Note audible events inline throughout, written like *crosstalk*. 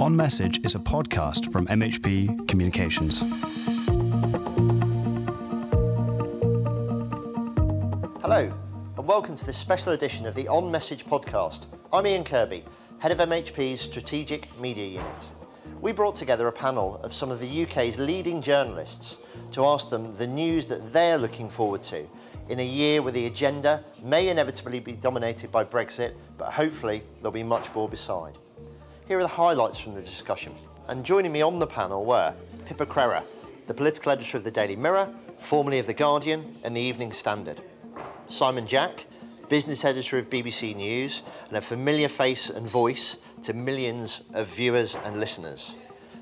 On Message is a podcast from MHP Communications. Hello, and welcome to this special edition of the On Message podcast. I'm Ian Kirby, head of MHP's Strategic Media Unit. We brought together a panel of some of the UK's leading journalists to ask them the news that they're looking forward to in a year where the agenda may inevitably be dominated by Brexit, but hopefully there'll be much more beside. Here are the highlights from the discussion. And joining me on the panel were Pippa Crerar, the political editor of the Daily Mirror, formerly of The Guardian and the Evening Standard. Simon Jack, business editor of BBC News and a familiar face and voice to millions of viewers and listeners.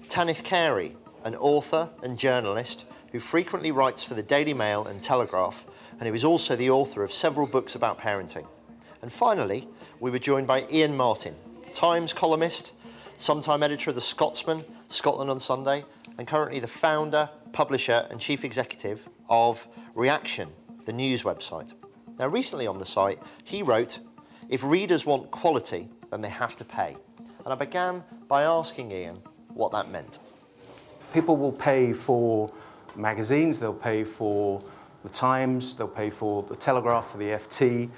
Tanith Carey, an author and journalist who frequently writes for the Daily Mail and Telegraph and who is also the author of several books about parenting. And finally, we were joined by Ian Martin, Times columnist, sometime editor of The Scotsman, Scotland on Sunday, and currently the founder, publisher, and chief executive of Reaction, the news website. Now, recently on the site, he wrote, If readers want quality, then they have to pay. And I began by asking Ian what that meant. People will pay for magazines, they'll pay for the Times, they'll pay for the Telegraph, for the FT.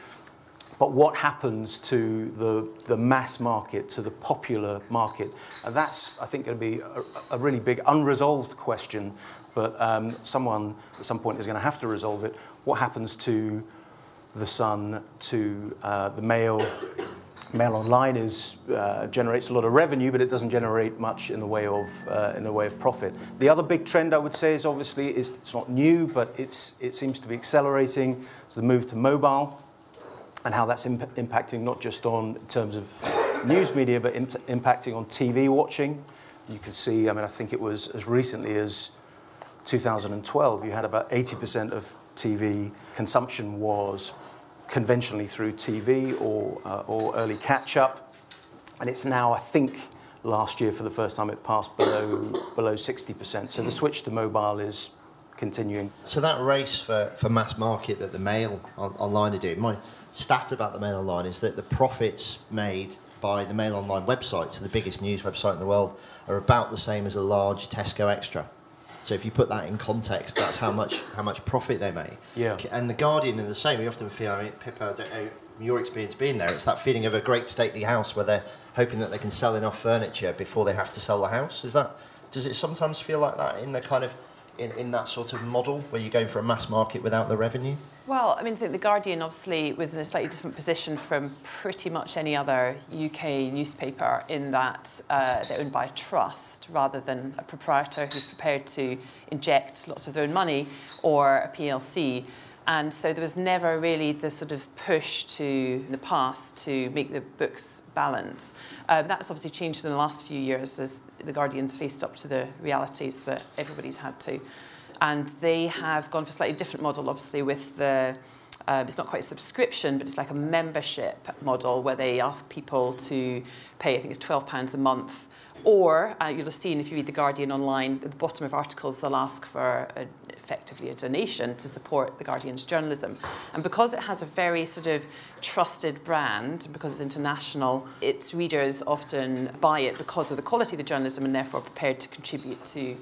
But what happens to the, the mass market, to the popular market? And that's, I think, going to be a, a really big unresolved question, but um, someone at some point is going to have to resolve it. What happens to the Sun, to uh, the Mail? Mail Online is, uh, generates a lot of revenue, but it doesn't generate much in the way of uh, in the way of profit. The other big trend I would say is obviously is it's not new, but it's it seems to be accelerating. It's the move to mobile, and how that's imp- impacting not just on in terms of news media, but imp- impacting on TV watching. You can see. I mean, I think it was as recently as 2012. You had about 80% of TV consumption was conventionally through TV or, uh, or early catch up. And it's now, I think, last year for the first time it passed below, below 60%. So the switch to mobile is continuing. So that race for, for mass market that the Mail on, online are doing, my stat about the Mail Online is that the profits made by the Mail Online website, so the biggest news website in the world, are about the same as a large Tesco Extra. So if you put that in context, that's how much how much profit they make. Yeah. And the Guardian are the same. We often feel, I mean, Pippa, I don't know your experience being there. It's that feeling of a great stately house where they're hoping that they can sell enough furniture before they have to sell the house. Is that? Does it sometimes feel like that in the kind of in, in that sort of model where you're going for a mass market without the revenue? Well, I mean, think The Guardian obviously was in a slightly different position from pretty much any other UK newspaper in that uh, they're owned by a trust rather than a proprietor who's prepared to inject lots of their own money or a PLC. And so there was never really the sort of push to, in the past, to make the books balance. Um, that's obviously changed in the last few years as the Guardian's faced up to the realities that everybody's had to. And they have gone for a slightly different model, obviously, with the um, it's not quite a subscription, but it's like a membership model where they ask people to pay, I think it's £12 a month. Or uh, you'll have seen if you read The Guardian online, at the bottom of articles, they'll ask for a, effectively a donation to support The Guardian's journalism. And because it has a very sort of trusted brand, because it's international, its readers often buy it because of the quality of the journalism and therefore prepared to contribute to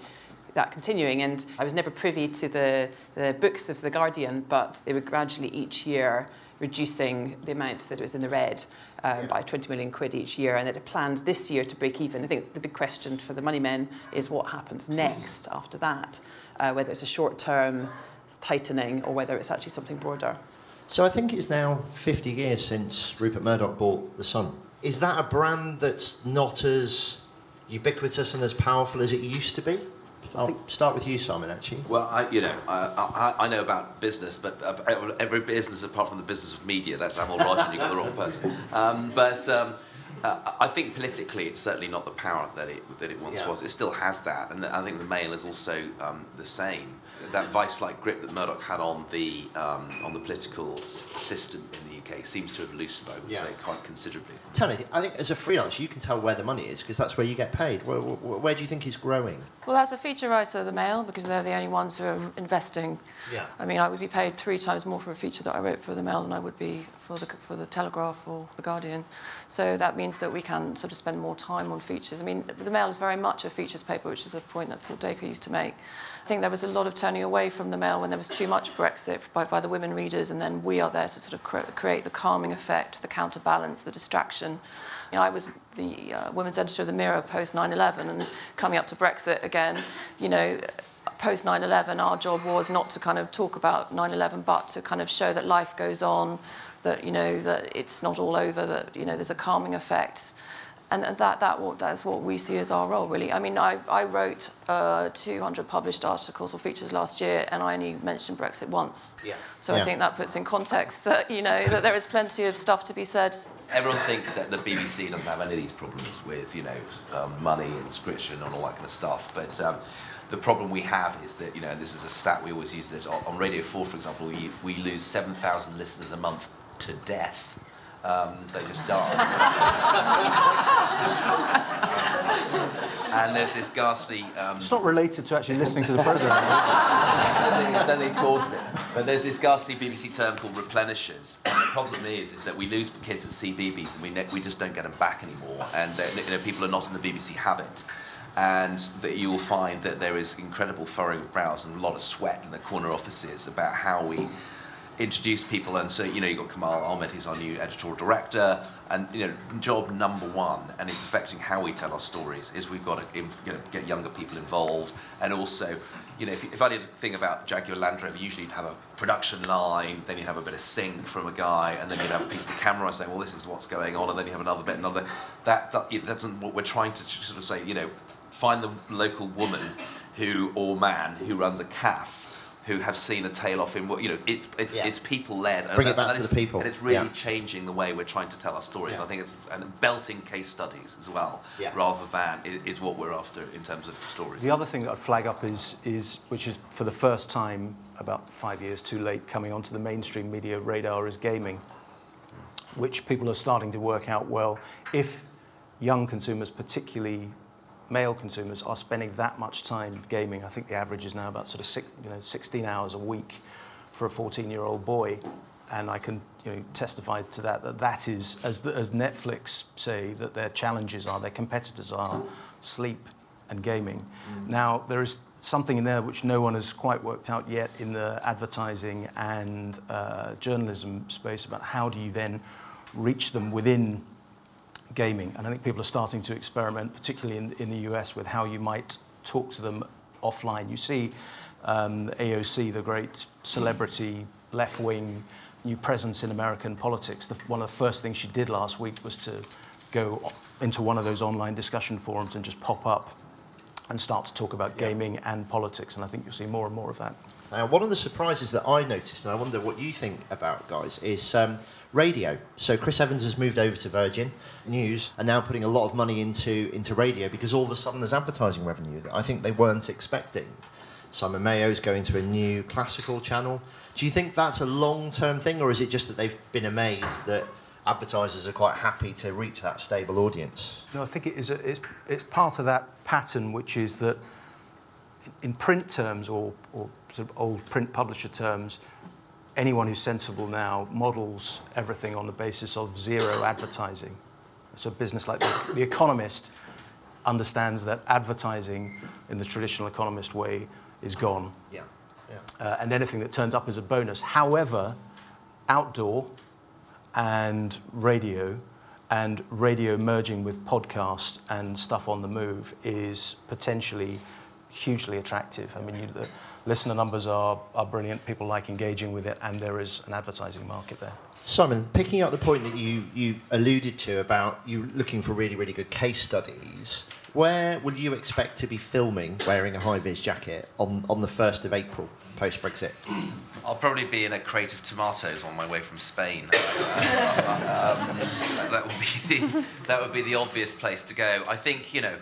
that continuing. And I was never privy to the, the books of The Guardian, but they were gradually each year reducing the amount that was in the red um, yeah. by 20 million quid each year, and that it planned this year to break even. I think the big question for the money men is what happens next after that, uh, whether it's a short term tightening or whether it's actually something broader. So I think it's now 50 years since Rupert Murdoch bought The Sun. Is that a brand that's not as ubiquitous and as powerful as it used to be? I'll start with you, Simon. Actually, well, I, you know, I, I, I know about business, but uh, every business apart from the business of media, that's Amol Rajan, you got the wrong person. Um, but um, uh, I think politically, it's certainly not the power that it that it once yeah. was. It still has that, and I think the Mail is also um, the same. That vice-like grip that Murdoch had on the um, on the political s- system in the UK seems to have loosened, I would Yeah. say, quite considerably. Tell me, I think as a freelancer, you can tell where the money is because that's where you get paid. Where, where, where do you think is growing? Well, as a feature writer, the Mail, because they're the only ones who are investing. Yeah. I mean, I would be paid three times more for a feature that I wrote for the Mail than I would be for the for the Telegraph or the Guardian. So that means that we can sort of spend more time on features. I mean, the Mail is very much a features paper, which is a point that Paul Dacre used to make. I think there was a lot of turning away from the Mail when there was too much Brexit by, by the women readers, and then we are there to sort of cre- create the calming effect, the counterbalance, the distraction. You know, I was the uh, women's editor of the Mirror post 9/11, and coming up to Brexit again. You know, post 9/11, our job was not to kind of talk about 9/11, but to kind of show that life goes on, that you know that it's not all over, that you know there's a calming effect. And and that, that what, that's what we see as our role, really. I mean, I, I wrote uh, 200 published articles or features last year, and I only mentioned Brexit once. Yeah. So Yeah. I think that puts in context that, you know, that there is plenty of stuff to be said Everyone thinks that the BBC doesn't have any of these problems with, you know, um, money, inscription, and all that kind of stuff. But um, the problem we have is that, you know, this is a stat we always use that on, on Radio 4, for example, we, we lose 7,000 listeners a month to death. Um, they just die. and there's this ghastly. Um, It's not related to actually listening to the programme. then, they, then they paused it. But there's this ghastly BBC term called replenishers, and the problem is, is that we lose kids at CBBC and we ne- we just don't get them back anymore, and you know people are not in the BBC habit. And that you will find that there is incredible furrowing of brows and a lot of sweat in the corner offices about how we introduce people. And so, you know, you've got Kamal Ahmed, who's our new editorial director, and you know, job number one, and it's affecting how we tell our stories, is we've got to, you know, get younger people involved, and also, you know, if, if I did a thing about Jaguar Land Rover, usually you'd have a production line, then you'd have a bit of sync from a guy, and then you'd have a piece to camera saying, well, this is what's going on, and then you have another bit, another. That, that doesn't what we're trying to sort of say, you know, find the local woman who or man who runs a calf who have seen a tail off in what you know it's it's Yeah. it's people led and Bring it back to it's- the people. and it's really Yeah. changing the way we're trying to tell our stories Yeah. I think it's and belting case studies as well Yeah. rather than is, is what we're after in terms of stories The other thing that I'd flag up is, is, which is for the first time, about five years too late, coming onto the mainstream media radar is gaming, which people are starting to work out well. If young consumers, particularly male consumers, are spending that much time gaming, I think the average is now about sort of six, you know, 16 hours a week for a 14-year-old boy, and I can you know, testify to that, that that is, as, the, as Netflix say, that their challenges are, their competitors are sleep and gaming. Now, there is something in there which no one has quite worked out yet in the advertising and uh, journalism space about how do you then reach them within gaming. And I think people are starting to experiment, particularly in, in the US, with how you might talk to them offline. You see um, AOC, the great celebrity left wing new presence in American politics. The, one of the first things she did last week was to go into one of those online discussion forums and just pop up and start to talk about gaming and politics. And I think you'll see more and more of that. Now, one of the surprises that I noticed, and I wonder what you think about, guys, is um, radio. So Chris Evans has moved over to Virgin News and now putting a lot of money into into radio because all of a sudden there's advertising revenue that I think they weren't expecting. Simon Mayo's going to a new classical channel. Do you think that's a long-term thing, or is it just that they've been amazed that advertisers are quite happy to reach that stable audience? No, I think it is a, it's, it's part of that pattern, which is that in print terms or, or sort of old print publisher terms, anyone who's sensible now models everything on the basis of zero advertising. So a business like the, the Economist understands that advertising in the traditional economist way is gone Yeah. Yeah. uh, and anything that turns up is a bonus. However, outdoor and radio and radio merging with podcast and stuff on the move is potentially hugely attractive. I mean, you, the listener numbers are, are brilliant, people like engaging with it, and there is an advertising market there. Simon, picking up the point that you, you alluded to about you looking for really, really good case studies, where will you expect to be filming wearing a high vis jacket on, on the 1st of April post Brexit? I'll probably be in a crate of tomatoes on my way from Spain. *laughs* um, that would be the that would be the obvious place to go. I think you know.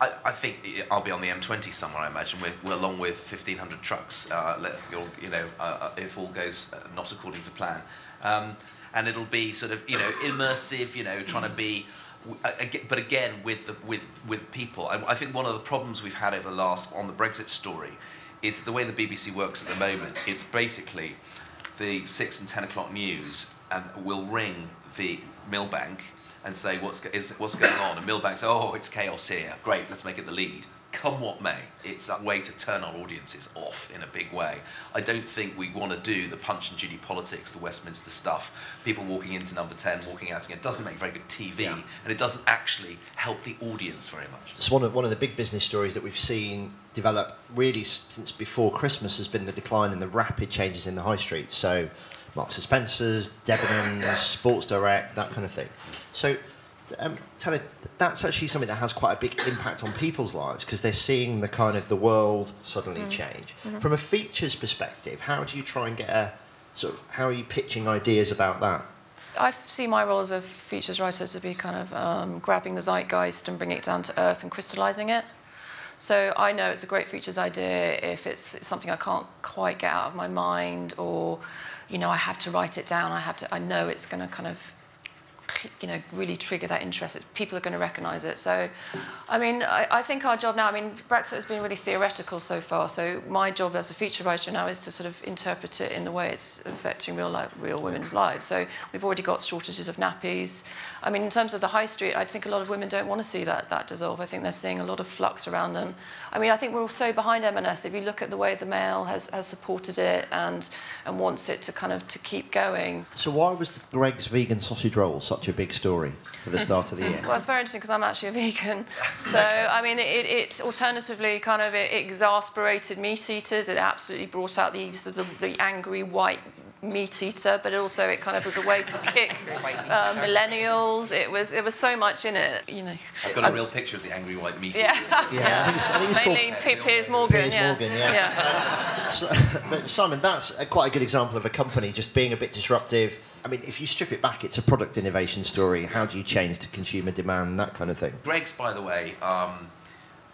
I, I think I'll be on the M20 somewhere. I imagine, with, along with 1,500 trucks. Uh, you know, uh, uh, if all goes uh, not according to plan, um, and it'll be sort of you know immersive. You know, trying to be. But again, with the, with with people, I, I think one of the problems we've had over the last on the Brexit story is the way the BBC works at the moment. It's basically the six and ten o'clock news, and will ring the Millbank and say what's is, what's going on, and Millbank say, oh, it's chaos here. Great, let's make it the lead. Come what may, it's a way to turn our audiences off in a big way. I don't think we want to do the punch and Judy politics, the Westminster stuff. People walking into number 10, walking out again. It doesn't make very good TV, yeah. and it doesn't actually help the audience very much. It's one of, one of the big business stories that we've seen develop really since before Christmas has been the decline and the rapid changes in the high street. So Marks and Spencer's, Debenhams, Sports Direct, that kind of thing. So, um, tell me, that's actually something that has quite a big impact on people's lives because they're seeing the kind of the world suddenly mm. change. Mm-hmm. From a features perspective, how do you try and get a sort of how are you pitching ideas about that? I see my role as a features writer to be kind of um, grabbing the zeitgeist and bringing it down to earth and crystallizing it. So I know it's a great features idea if it's, it's something I can't quite get out of my mind or you know, I have to write it down. I have to. I know it's going to kind of you know, really trigger that interest. It's, people are going to recognise it. So, I mean, I, I, think our job now, I mean, Brexit has been really theoretical so far. So my job as a feature writer now is to sort of interpret it in the way it's affecting real life, real women's lives. So we've already got shortages of nappies. I mean, in terms of the high street, I think a lot of women don't want to see that, that dissolve. I think they're seeing a lot of flux around them. I mean, I think we're all so behind M&S. If you look at the way the Mail has, has supported it and, and wants it to kind of to keep going. So why was the Greggs vegan sausage roll such a big story for the start of the *laughs* year? well, it's very interesting because I'm actually a vegan. So, I mean, it, it alternatively kind of it exasperated meat eaters. It absolutely brought out the, the, the angry white meat eater, but also it kind of was a way to *laughs* kick uh, millennials. It was it was so much in it, you know. I've got a real picture of the angry white meat yeah. eater. Yeah, *laughs* yeah. I think it's, I think it's Mainly called Piers Morgan. Piers yeah. Morgan, yeah. yeah. so, but Simon, that's a, quite a good example of a company just being a bit disruptive. I mean, if you strip it back, it's a product innovation story. How do you change to consumer demand, that kind of thing? Greggs, by the way. Um,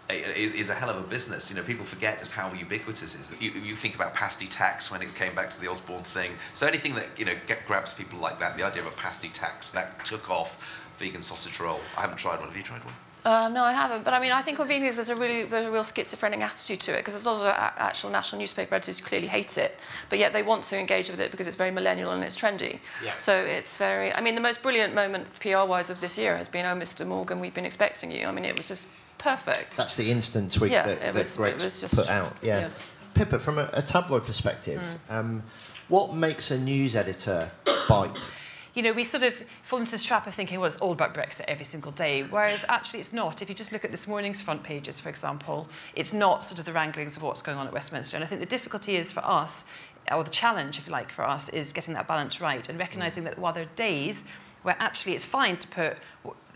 is a hell of a business. You know, people forget just how ubiquitous it is. You, you think about pasty tax when it came back to the Osborne thing. So anything that you know get, grabs people like that, the idea of a pasty tax that took off. Vegan sausage roll. I haven't tried one. Have you tried one? Uh, no, I haven't. But I mean, I think with vegans, there's a really there's a real schizophrenic attitude to it because there's a of actual national newspaper editors who clearly hate it, but yet they want to engage with it because it's very millennial and it's trendy. Yeah. So it's very. I mean, the most brilliant moment PR-wise of this year has been, "Oh, Mr. Morgan, we've been expecting you." I mean, it was just perfect. That's the instant tweet yeah, that, that was, Greggs just, put out. Yeah. yeah. Pippa, from a, a tabloid perspective, mm. um, what makes a news editor bite? You know, we sort of fall into this trap of thinking, well, it's all about Brexit every single day, whereas actually it's not. If you just look at this morning's front pages, for example, it's not sort of the wranglings of what's going on at Westminster. And I think the difficulty is for us, or the challenge, if you like, for us, is getting that balance right and recognising mm. that while there are days where actually it's fine to put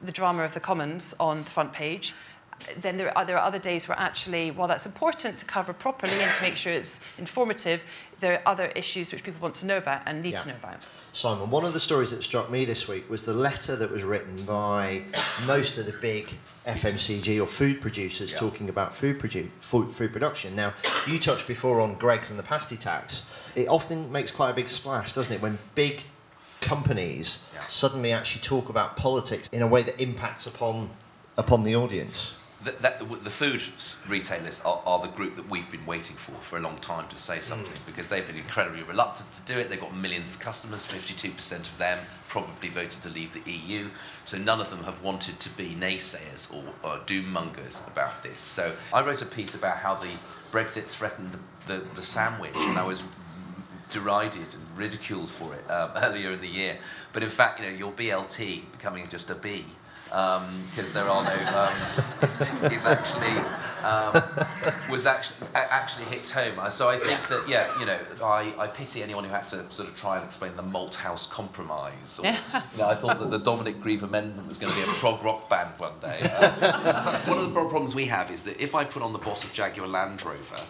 the drama of the Commons on the front page, then there are, there are other days where actually, while that's important to cover properly and to make sure it's informative, there are other issues which people want to know about and need yeah. to know about. Simon, one of the stories that struck me this week was the letter that was written by most of the big FMCG or food producers yeah. talking about food, produ- food, food production. Now, you touched before on Greggs and the pasty tax. It often makes quite a big splash, doesn't it, when big companies yeah. suddenly actually talk about politics in a way that impacts upon upon the audience the, that, the food retailers are, are, the group that we've been waiting for for a long time to say something mm. because they've been incredibly reluctant to do it. They've got millions of customers, 52% of them probably voted to leave the EU. So none of them have wanted to be naysayers or, or doom mongers about this. So I wrote a piece about how the Brexit threatened the, the, the sandwich, and I was derided and ridiculed for it um, *laughs* earlier in the year. But in fact, you know, your BLT becoming just a B because um, there are no um, *laughs* is, actually um, was actually actually hits home. So I think that yeah, you know, I, I pity anyone who had to sort of try and explain the Malthouse Compromise. Or, you know, I thought that the Dominic Grieve Amendment was going to be a prog rock band one day. Uh, one of the problems we have is that if I put on the boss of Jaguar Land Rover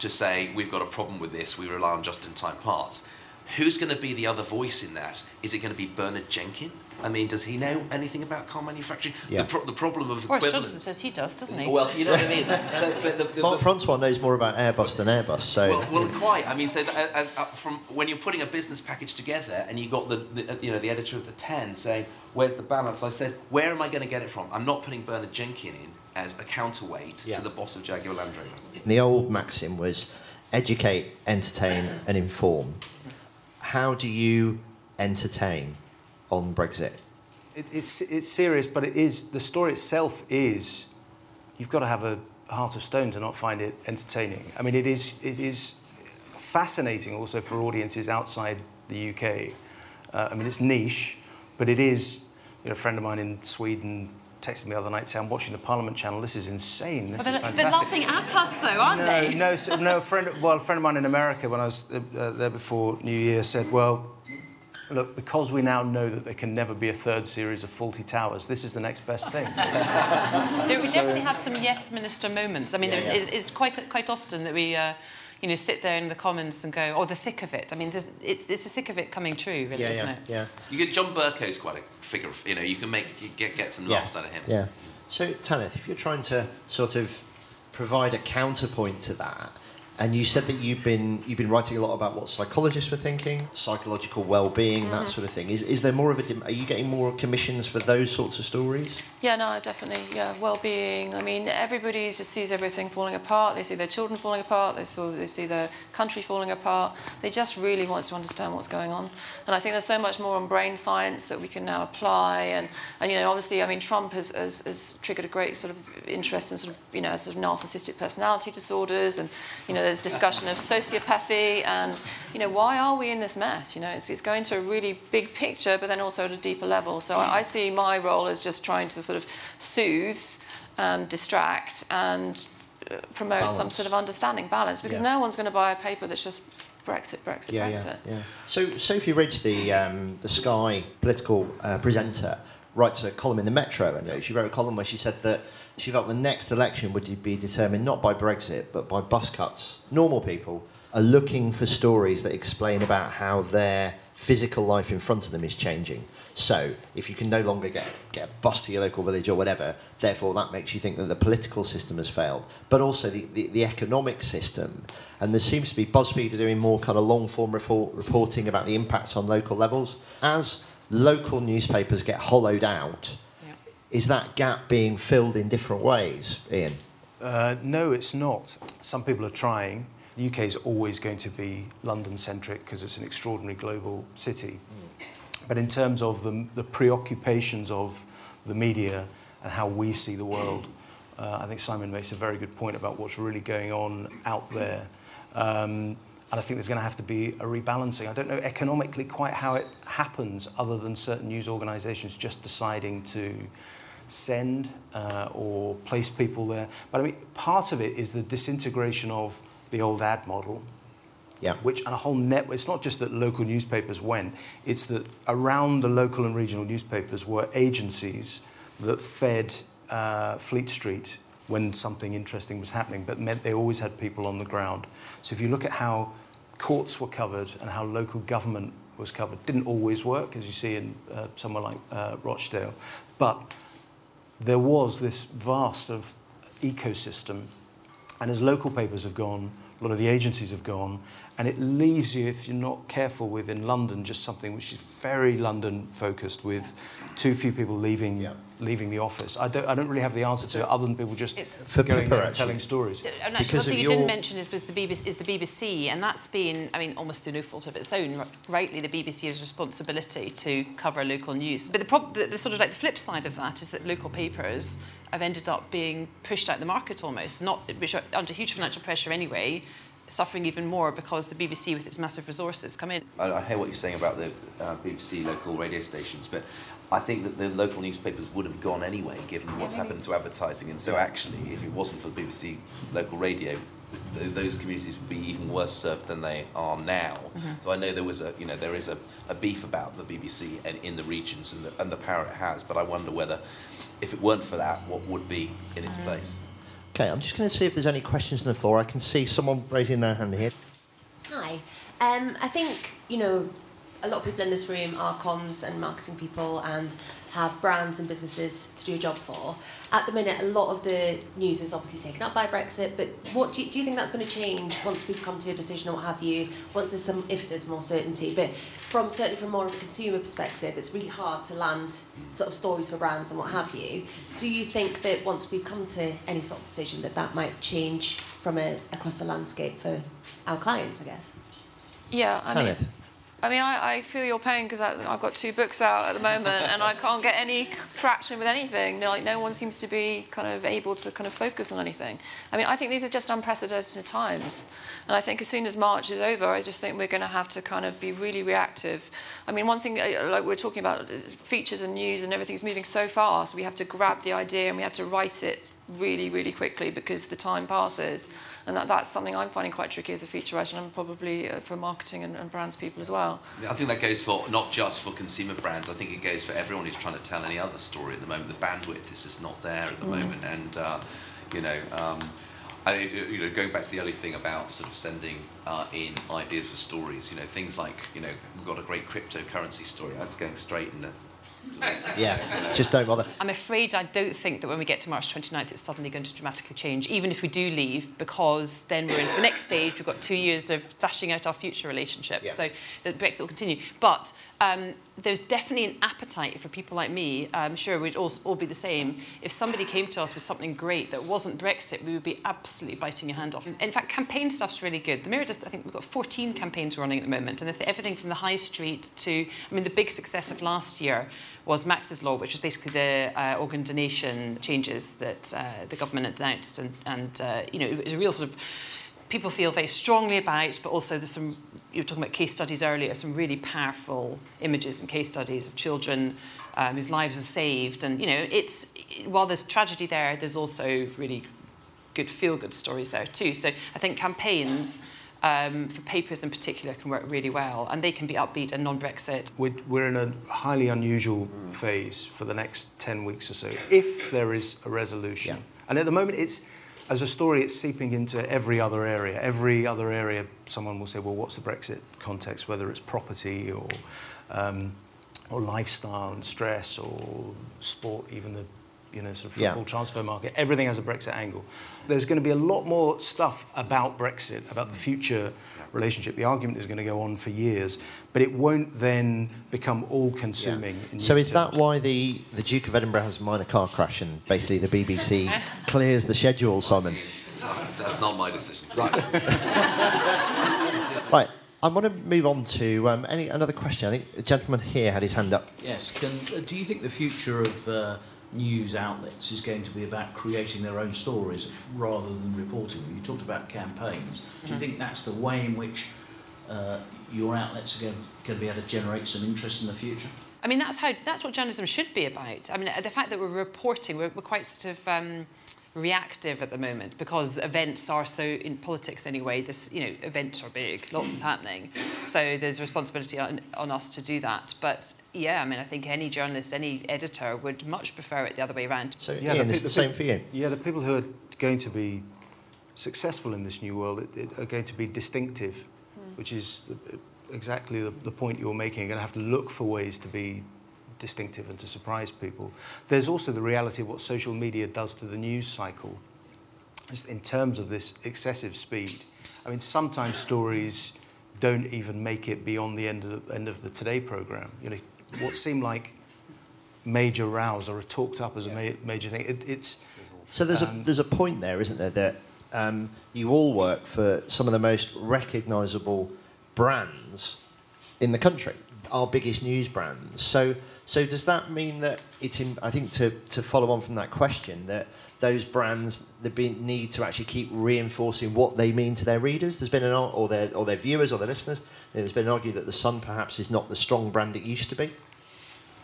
to say we've got a problem with this, we rely on just-in-time parts who's going to be the other voice in that? Is it going to be Bernard Jenkin? I mean, does he know anything about car manufacturing? Yeah. The, pro- the problem of Boris equivalence. Johnson says he does, doesn't he? Well, you know what I mean. *laughs* So, but the, the, Mark the- Francois knows more about Airbus than Airbus, so well, well, quite. I mean, so that, as, uh, from when you're putting a business package together, and you got the, the uh, you know the editor of the Ten saying, "Where's the balance?" I said, "Where am I going to get it from? I'm not putting Bernard Jenkin in as a counterweight Yeah. to the boss of Jaguar Land Rover." the old maxim was educate, entertain, and inform. How do you entertain on Brexit? It, it's, it's serious, but it is the story itself is you've got to have a heart of stone to not find it entertaining. I mean, it is it is fascinating also for audiences outside the UK. Uh, I mean, it's niche, but it is. You know, a friend of mine in Sweden texted me the other night saying, "I'm watching the Parliament channel. This is insane. This But is fantastic." they're laughing at us, though, aren't no, they? No, so, no. A *laughs* friend, well, a friend of mine in America, when I was uh, there before New Year, said, "Well, look, because we now know that there can never be a third series of Fawlty Towers, this is the next best thing." *laughs* There, we definitely have some yes minister moments. I mean, Yeah, yeah. It's, it's quite quite often that we, uh, you know, sit there in the Commons and go, "Oh, the thick of it." I mean, there's, it's, it's the thick of it coming true, really, Yeah, isn't yeah, it? yeah. You get John Bercow's quite a figure. Of, you know, you can make you get get some laughs out of him. Yeah. So, Tanith, if you're trying to sort of provide a counterpoint to that, and you said that you've been you've been writing a lot about what psychologists were thinking, psychological well-being, that uh-huh. sort of thing. Is is there more of a? Are you getting more commissions for those sorts of stories? Yeah, no, definitely. Yeah, well-being. I mean, everybody just sees everything falling apart. They see their children falling apart. They saw, they see their country falling apart. They just really want to understand what's going on. And I think there's so much more on brain science that we can now apply. And, and you know, obviously, I mean, Trump has, has, has triggered a great sort of interest in sort of, you know, sort of narcissistic personality disorders. And, you know, there's discussion of sociopathy. And, you know, why are we in this mess? You know, it's, it's going to a really big picture, but then also at a deeper level. So I, I see my role as just trying to sort of soothe and distract and uh, promote some sort of understanding balance because Yeah. no one's going to buy a paper that's just Brexit, Brexit, Yeah, Brexit. yeah, yeah. So Sophy Ridge, the um, the Sky political uh, presenter, writes a column in the Metro, and she wrote a column where she said that she felt the next election would be determined not by Brexit but by bus cuts. Normal people are looking for stories that explain about how their physical life in front of them is changing. So, if you can no longer get, get a bus to your local village or whatever, therefore that makes you think that the political system has failed, but also the, the, the economic system. And there seems to be BuzzFeed are doing more kind of long form report, reporting about the impacts on local levels. As local newspapers get hollowed out. Is that gap being filled in different ways, Ian? Uh, no, it's not. Some people are trying. The UK is always going to be London centric because it's an extraordinary global city. But in terms of the, the preoccupations of the media and how we see the world, uh, I think Simon makes a very good point about what's really going on out there. Um, and I think there's going to have to be a rebalancing. I don't know economically quite how it happens, other than certain news organisations just deciding to send uh, or place people there. But I mean, part of it is the disintegration of the old ad model, Yeah. which and a whole network. It's not just that local newspapers went; it's that around the local and regional newspapers were agencies that fed uh, Fleet Street when something interesting was happening, but meant they always had people on the ground. So if you look at how courts were covered and how local government was covered, didn't always work, as you see in uh, somewhere like uh, Rochdale, but there was this vast of ecosystem and as local papers have gone, a lot of the agencies have gone, and it leaves you, if you're not careful with in London, just something which is very London focused with too few people leaving Yeah. Leaving the office. I don't, I don't really have the answer to it other than people just It's- For going there and telling stories. And actually, Because one of thing you your- didn't mention is, was the BBC, is the BBC, and that's been, I mean, almost through no fault of its own. Rightly, the BBC has responsibility to cover local news. But the, prob- the, the sort of like the flip side of that is that local papers have ended up being pushed out the market almost, not which are under huge financial pressure anyway, suffering even more because the BBC, with its massive resources, come in. I, I hear what you're saying about the uh, BBC local radio stations, but I think that the local newspapers would have gone anyway, given what's happened to advertising. And so, actually, if it wasn't for the BBC local radio, th- those communities would be even worse served than they are now. So I know there was a, you know, there is a, a beef about the BBC and in the regions and the, and the power it has. But I wonder whether, if it weren't for that, what would be in its place? Okay, I'm just going to see if there's any questions on the floor. I can see someone raising their hand here. Hi. Um, I think you know, a lot of people in this room are comms and marketing people and have brands and businesses to do a job for. At the minute, a lot of the news is obviously taken up by Brexit, but what do you, do you think that's going to change once we've come to a decision or what have you, once there's some, if there's more certainty? But from certainly from more of a consumer perspective, it's really hard to land sort of stories for brands and what have you. Do you think that once we've come to any sort of decision that that might change from a, across the landscape for our clients, I guess? Yeah, I mean, Tanith. I mean, I, I feel your pain because I've got two books out at the moment and I can't get any traction with anything. No, like, no one seems to be kind of able to kind of focus on anything. I mean, I think these are just unprecedented times. And I think as soon as March is over, I just think we're going to have to kind of be really reactive. I mean, one thing, uh, like we're talking about uh, features and news and everything's moving so fast, we have to grab the idea and we have to write it really, really quickly because the time passes. And that, that's something I'm finding quite tricky as a feature writer and probably uh, for marketing and, and brands people as well. I think that goes for not just for consumer brands. I think it goes for everyone who's trying to tell any other story at the moment. The bandwidth is just not there at the moment, and uh, you know. Um, I, you know, going back to the early thing about sort of sending uh, in ideas for stories, you know, things like, you know, we've got a great cryptocurrency story. That's going straight in the *laughs* Yeah, just don't bother. I'm afraid I don't think that when we get to March 29th, it's suddenly going to dramatically change, even if we do leave, because then we're in the next stage. We've got two years of flashing out our future relationship, Yeah. so the Brexit will continue. But um, there's definitely an appetite for people like me. I'm sure we'd all, all be the same. If somebody came to us with something great that wasn't Brexit, we would be absolutely biting your hand off. In fact, campaign stuff's really good. The Mirror just, I think we've got 14 campaigns running at the moment, and everything from the high street to, I mean, the big success of last year was Max's Law, which was basically the uh, organ donation changes that uh, the government announced, and, and uh, you know, it was a real sort of people feel very strongly about, but also there's some, you were talking about case studies earlier, some really powerful images and case studies of children um, whose lives are saved. And, you know, it's, while there's tragedy there, there's also really good feel-good stories there too. So I think campaigns um, for papers in particular can work really well, and they can be upbeat and non-Brexit. We're, we're in a highly unusual phase for the next 10 weeks or so, if there is a resolution. Yeah. And at the moment, it's as a story, it's seeping into every other area. Every other area, someone will say, well, what's the Brexit context, whether it's property or, um, or lifestyle and stress or sport, even the you know, sort of Yeah. football transfer market. Everything has a Brexit angle. There's going to be a lot more stuff about Brexit, about the future relationship. The argument is going to go on for years, but it won't then become all-consuming. in So news is that why the, the Duke of Edinburgh has a minor car crash and basically the BBC *laughs* clears the schedule, Simon? That's not my decision. Right, *laughs* I want to move on to um, any another question. I think the gentleman here had his hand up. Yes. Can, uh, do you think the future of uh, news outlets is going to be about creating their own stories rather than reporting them? You talked about campaigns. Do you think that's the way in which uh, your outlets are going, going to be able to generate some interest in the future? I mean, that's how that's what journalism should be about. I mean, the fact that we're reporting, we're, we're quite sort of um, reactive at the moment because events are so in politics anyway. This, you know, events are big, lots is happening, so there's responsibility on, on us to do that. But yeah, I mean, I think any journalist, any editor would much prefer it the other way around. So Yeah, Ian, the it's the the same pe- for you. Yeah, the people who are going to be successful in this new world it, it are going to be distinctive, hmm. which is exactly the, the point you're making. You're going to have to look for ways to be distinctive and to surprise people. There's also the reality of what social media does to the news cycle just in terms of this excessive speed. I mean, sometimes stories don't even make it beyond the end of the, end of the Today programme. You know, what seem like major rows are talked up as a ma- major thing. It, it's So there's a Um, there's a point there, isn't there, that um, you all work for some of the most recognisable brands in the country, our biggest news brands. So so does that mean that it's in, I think to to follow on from that question that those brands need to actually keep reinforcing what they mean to their readers. There's been an or their or their viewers or their listeners. There's been an argument that the Sun perhaps is not the strong brand it used to be.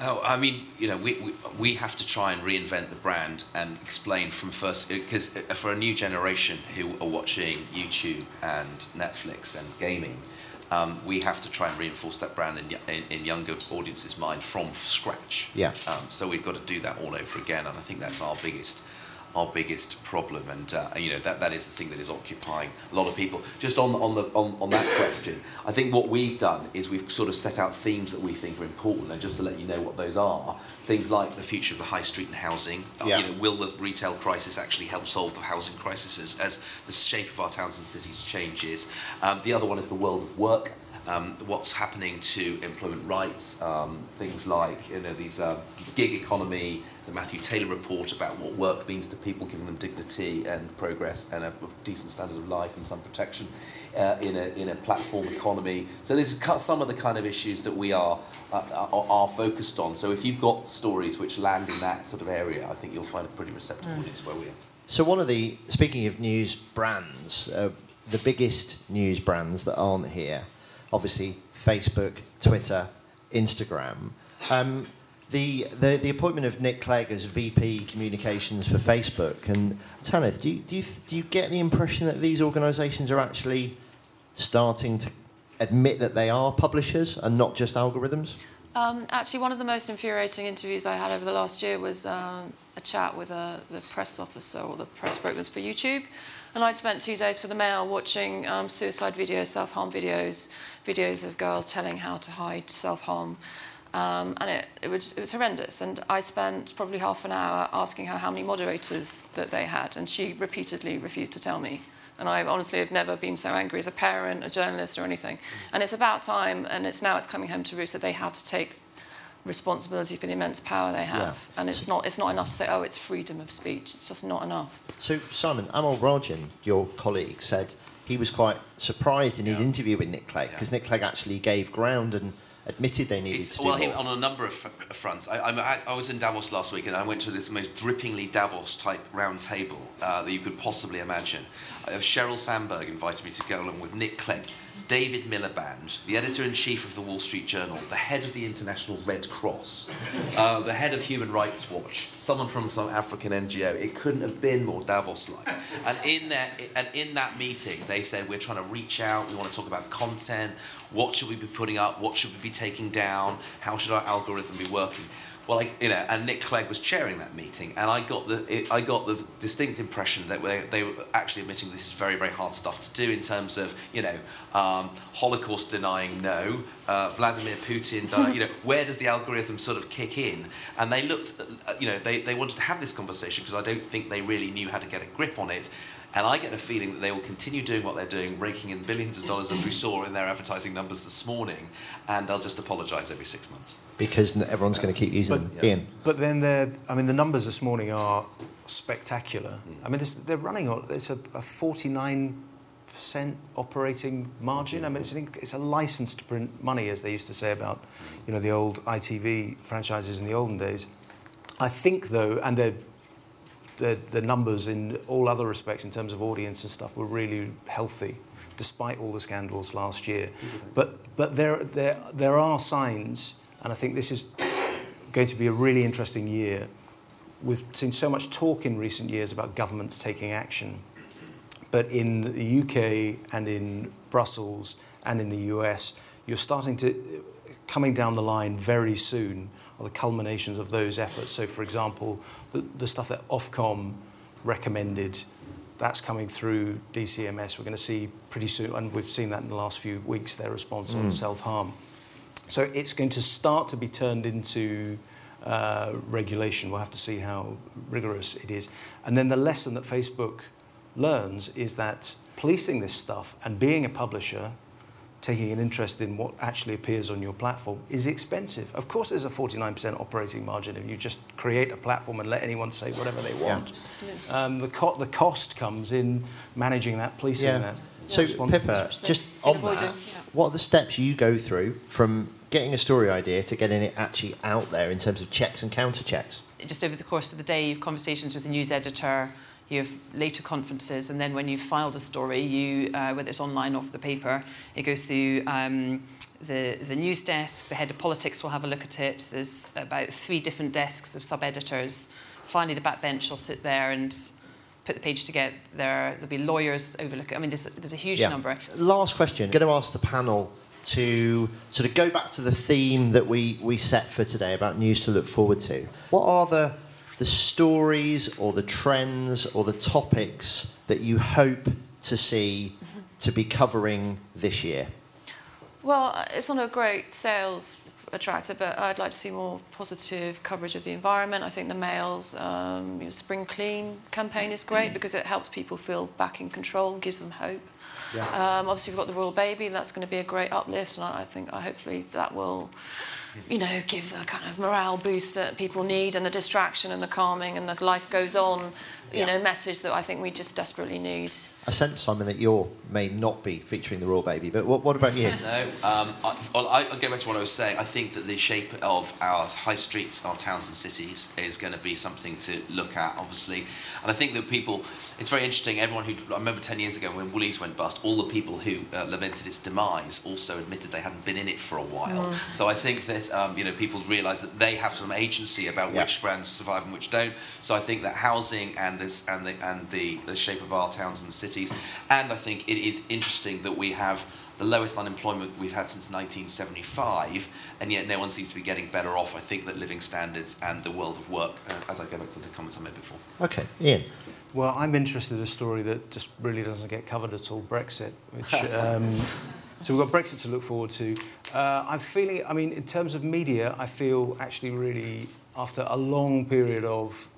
Oh, I mean, you know, we, we, we have to try and reinvent the brand and explain from first, uh, because uh, for a new generation who are watching YouTube and Netflix and gaming, um, we have to try and reinforce that brand in, in, in younger audiences' mind from scratch. Yeah. Um, so we've got to do that all over again, and I think that's our biggest our biggest problem, and uh, you know that, that is the thing that is occupying a lot of people. Just on on the on, on that question, I think what we've done is we've sort of set out themes that we think are important, and just to let you know what those are, things like the future of the high street and housing. Uh, Yeah. You know, will the retail crisis actually help solve the housing crisis as, as the shape of our towns and cities changes? Um, the other one is the world of work. Um, what's happening to employment rights? Um, things like you know these um, gig economy, the Matthew Taylor report about what work means to people, giving them dignity and progress and a decent standard of life and some protection uh, in a in a platform economy. So there's cu- some of the kind of issues that we are uh, are, are focused on. So if you've got stories which land in that sort of area, I think you'll find a pretty receptive audience where we are. So one of the speaking of news brands, uh, the biggest news brands that aren't here, obviously Facebook, Twitter, Instagram. Um, the, the the appointment of Nick Clegg as VP Communications for Facebook and Tanith, do you, do you do you get the impression that these organisations are actually starting to admit that they are publishers and not just algorithms? Um, actually, one of the most infuriating interviews I had over the last year was um, a chat with uh, the press officer or the press brokers for YouTube. And I'd spent two days for the Mail watching um, suicide videos, self harm videos, videos of girls telling how to hide self harm. Um, and it, it, was, it was horrendous. And I spent probably half an hour asking her how many moderators that they had. And she repeatedly refused to tell me. And I honestly have never been so angry as a parent, a journalist, or anything. And it's about time, and it's now it's coming home to roost that they had to take responsibility for the immense power they have. Yeah. And it's not, it's not enough to say, oh, it's freedom of speech. It's just not enough. So, Simon, Amol Rajan, your colleague, said he was quite surprised in his interview with Nick Clegg because Nick Clegg actually gave ground and admitted they needed It's, to do well, he, on a number of fr- fronts. I, I'm- I, I was in Davos last week and I went to this most drippingly Davos type round table uh, that you could possibly imagine. Uh, Sheryl Sandberg invited me to go along with Nick Clegg, David Miliband, the editor in chief of the Wall Street Journal, the head of the International Red Cross, uh, the head of Human Rights Watch, someone from some African NGO. It couldn't have been more Davos-like. And in that, and in that meeting, they said we're trying to reach out. We want to talk about content. What should we be putting up? What should we be taking down? How should our algorithm be working? Well, I, you know, and Nick Clegg was chairing that meeting, and I got the it, I got the distinct impression that they, they were actually admitting this is very very hard stuff to do in terms of you know um, Holocaust denying no, uh, Vladimir Putin, you know *laughs* where does the algorithm sort of kick in? And they looked, uh, you know, they, they wanted to have this conversation because I don't think they really knew how to get a grip on it. And I get a feeling that they will continue doing what they're doing, raking in billions of dollars, as we saw in their advertising numbers this morning, and they'll just apologise every six months. because n- everyone's going to keep using them. But- Ian, But then they're, I mean, the numbers this morning are spectacular. Mm. I mean, this, they're running on, it's a, a 49% operating margin. I mean, it's, an, it's a license to print money, as they used to say about, you know, the old ITV franchises in the olden days. I think, though, and they're, the, the numbers in all other respects in terms of audience and stuff were really healthy despite all the scandals last year. But, but there, there, there are signs, and I think this is going to be a really interesting year. We've seen so much talk in recent years about governments taking action. But in the UK and in Brussels and in the US, you're starting to, coming down the line very soon, are the culminations of those efforts. So, for example, the, the stuff that Ofcom recommended, that's coming through DCMS. We're going to see pretty soon, and we've seen that in the last few weeks, their response on self harm. So, it's going to start to be turned into uh, regulation. We'll have to see how rigorous it is. And then the lesson that Facebook learns is that policing this stuff and being a publisher, taking an interest in what actually appears on your platform, is expensive. Of course, there's a 49% operating margin if you just create a platform and let anyone say whatever they want. Um, the, co- the cost comes in managing that, policing yeah. that. So, responsibly. Pippa, just on that, yeah. what are the steps you go through from getting a story idea to getting it actually out there in terms of checks and counter checks? just over the course of the day, you have conversations with the news editor, you have later conferences, and then when you've filed a story, you uh, whether it's online or for the paper, it goes through um, the the news desk. The head of politics will have a look at it. There's about three different desks of sub editors. Finally, the backbench will sit there and put the page together. There'll be lawyers overlook. it. I mean, there's, there's a huge number. Last question. I'm going to ask the panel to sort of go back to the theme that we, we set for today about news to look forward to. What are the the stories or the trends or the topics that you hope to see to be covering this year? Well, it's not a great sales attractor, but I'd like to see more positive coverage of the environment. I think the Mail's um, you know, Spring Clean campaign is great because it helps people feel back in control and gives them hope. Yeah. Um, obviously, we've got the Royal Baby. and That's going to be a great uplift, and I, I think I hopefully that will, you know, give the kind of morale boost that people need, and the distraction and the calming and the life goes on, you Yeah. know, message that I think we just desperately need. I sense, Simon, that you may not be featuring the Royal Baby, but what, what about you? No, um, I, well, I, I'll go back to what I was saying. I think that the shape of our high streets, our towns and cities is going to be something to look at, obviously. And I think that people, it's very interesting. Everyone who, I remember 10 years ago when Woolies went bust, all the people who uh, lamented its demise also admitted they hadn't been in it for a while. So I think that, um, you know, people realise that they have some agency about Yeah. which brands survive and which don't. So I think that housing and this and the and the, the shape of our towns and cities, and I think it is interesting that we have the lowest unemployment we've had since 1975, and yet no one seems to be getting better off. I think that living standards and the world of work, uh, as I go back to the comments I made before. Okay, Ian. Well, I'm interested in a story that just really doesn't get covered at all Brexit, which. *laughs* Um, so we've got Brexit to look forward to. Uh, I'm feeling, I mean, in terms of media, I feel actually really, after a long period of it,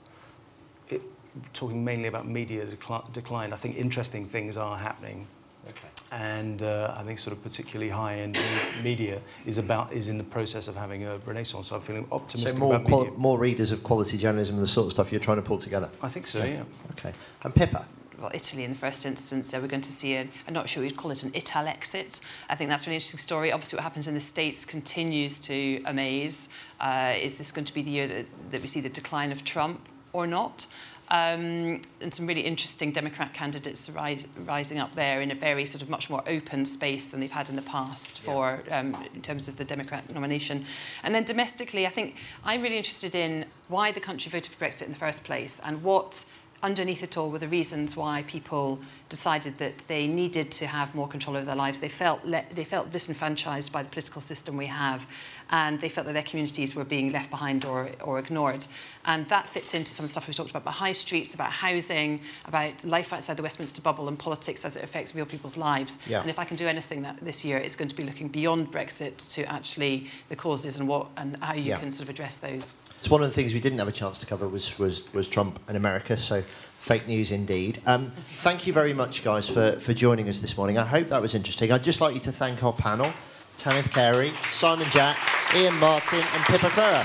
talking mainly about media decli- decline, I think interesting things are happening. Okay. And uh, I think sort of particularly high-end media is about is in the process of having a renaissance. So I'm feeling So optimistic more, about quali- media. more readers of quality journalism and the sort of stuff you're trying to pull together. I think so, yeah. Okay. And Pippa. well, Italy in the first instance, uh, we're going to see, a, I'm not sure we'd call it an Ital exit. I think that's a really interesting story. Obviously, what happens in the States continues to amaze. Uh, is this going to be the year that, that we see the decline of Trump or not? Um, and some really interesting Democrat candidates rise, rising up there in a very sort of much more open space than they've had in the past for um, in terms of the Democrat nomination. And then domestically, I think I'm really interested in why the country voted for Brexit in the first place and what underneath it all were the reasons why people decided that they needed to have more control over their lives. They felt le- they felt disenfranchised by the political system we have, and they felt that their communities were being left behind or, or ignored. And that fits into some of the stuff we talked about about high streets, about housing, about life outside the Westminster bubble and politics as it affects real people's lives. Yeah. And if I can do anything that this year, it's going to be looking beyond Brexit to actually the causes and what and how you Yeah. can sort of address those. So one of the things we didn't have a chance to cover was was, was Trump and America. So fake news indeed. Um, thank you very much, guys, for, for joining us this morning. I hope that was interesting. I'd just like you to thank our panel: Tanith Carey, Simon Jack, Ian Martin, and Pippa Kerr.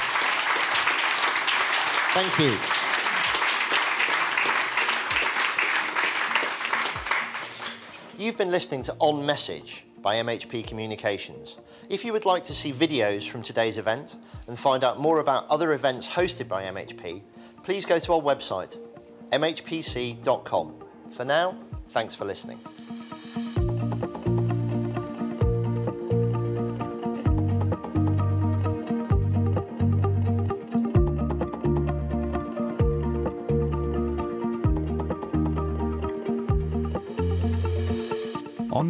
Thank you. You've been listening to On Message by MHP Communications. If you would like to see videos from today's event and find out more about other events hosted by MHP, please go to our website, mhpc.com. For now, thanks for listening.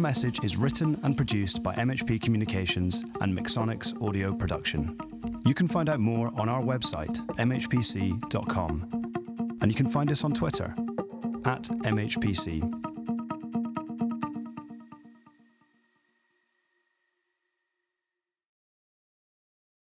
Message is written and produced by MHP Communications and Mixonics Audio Production. You can find out more on our website, mhpc.com. And you can find us on Twitter at MHPC.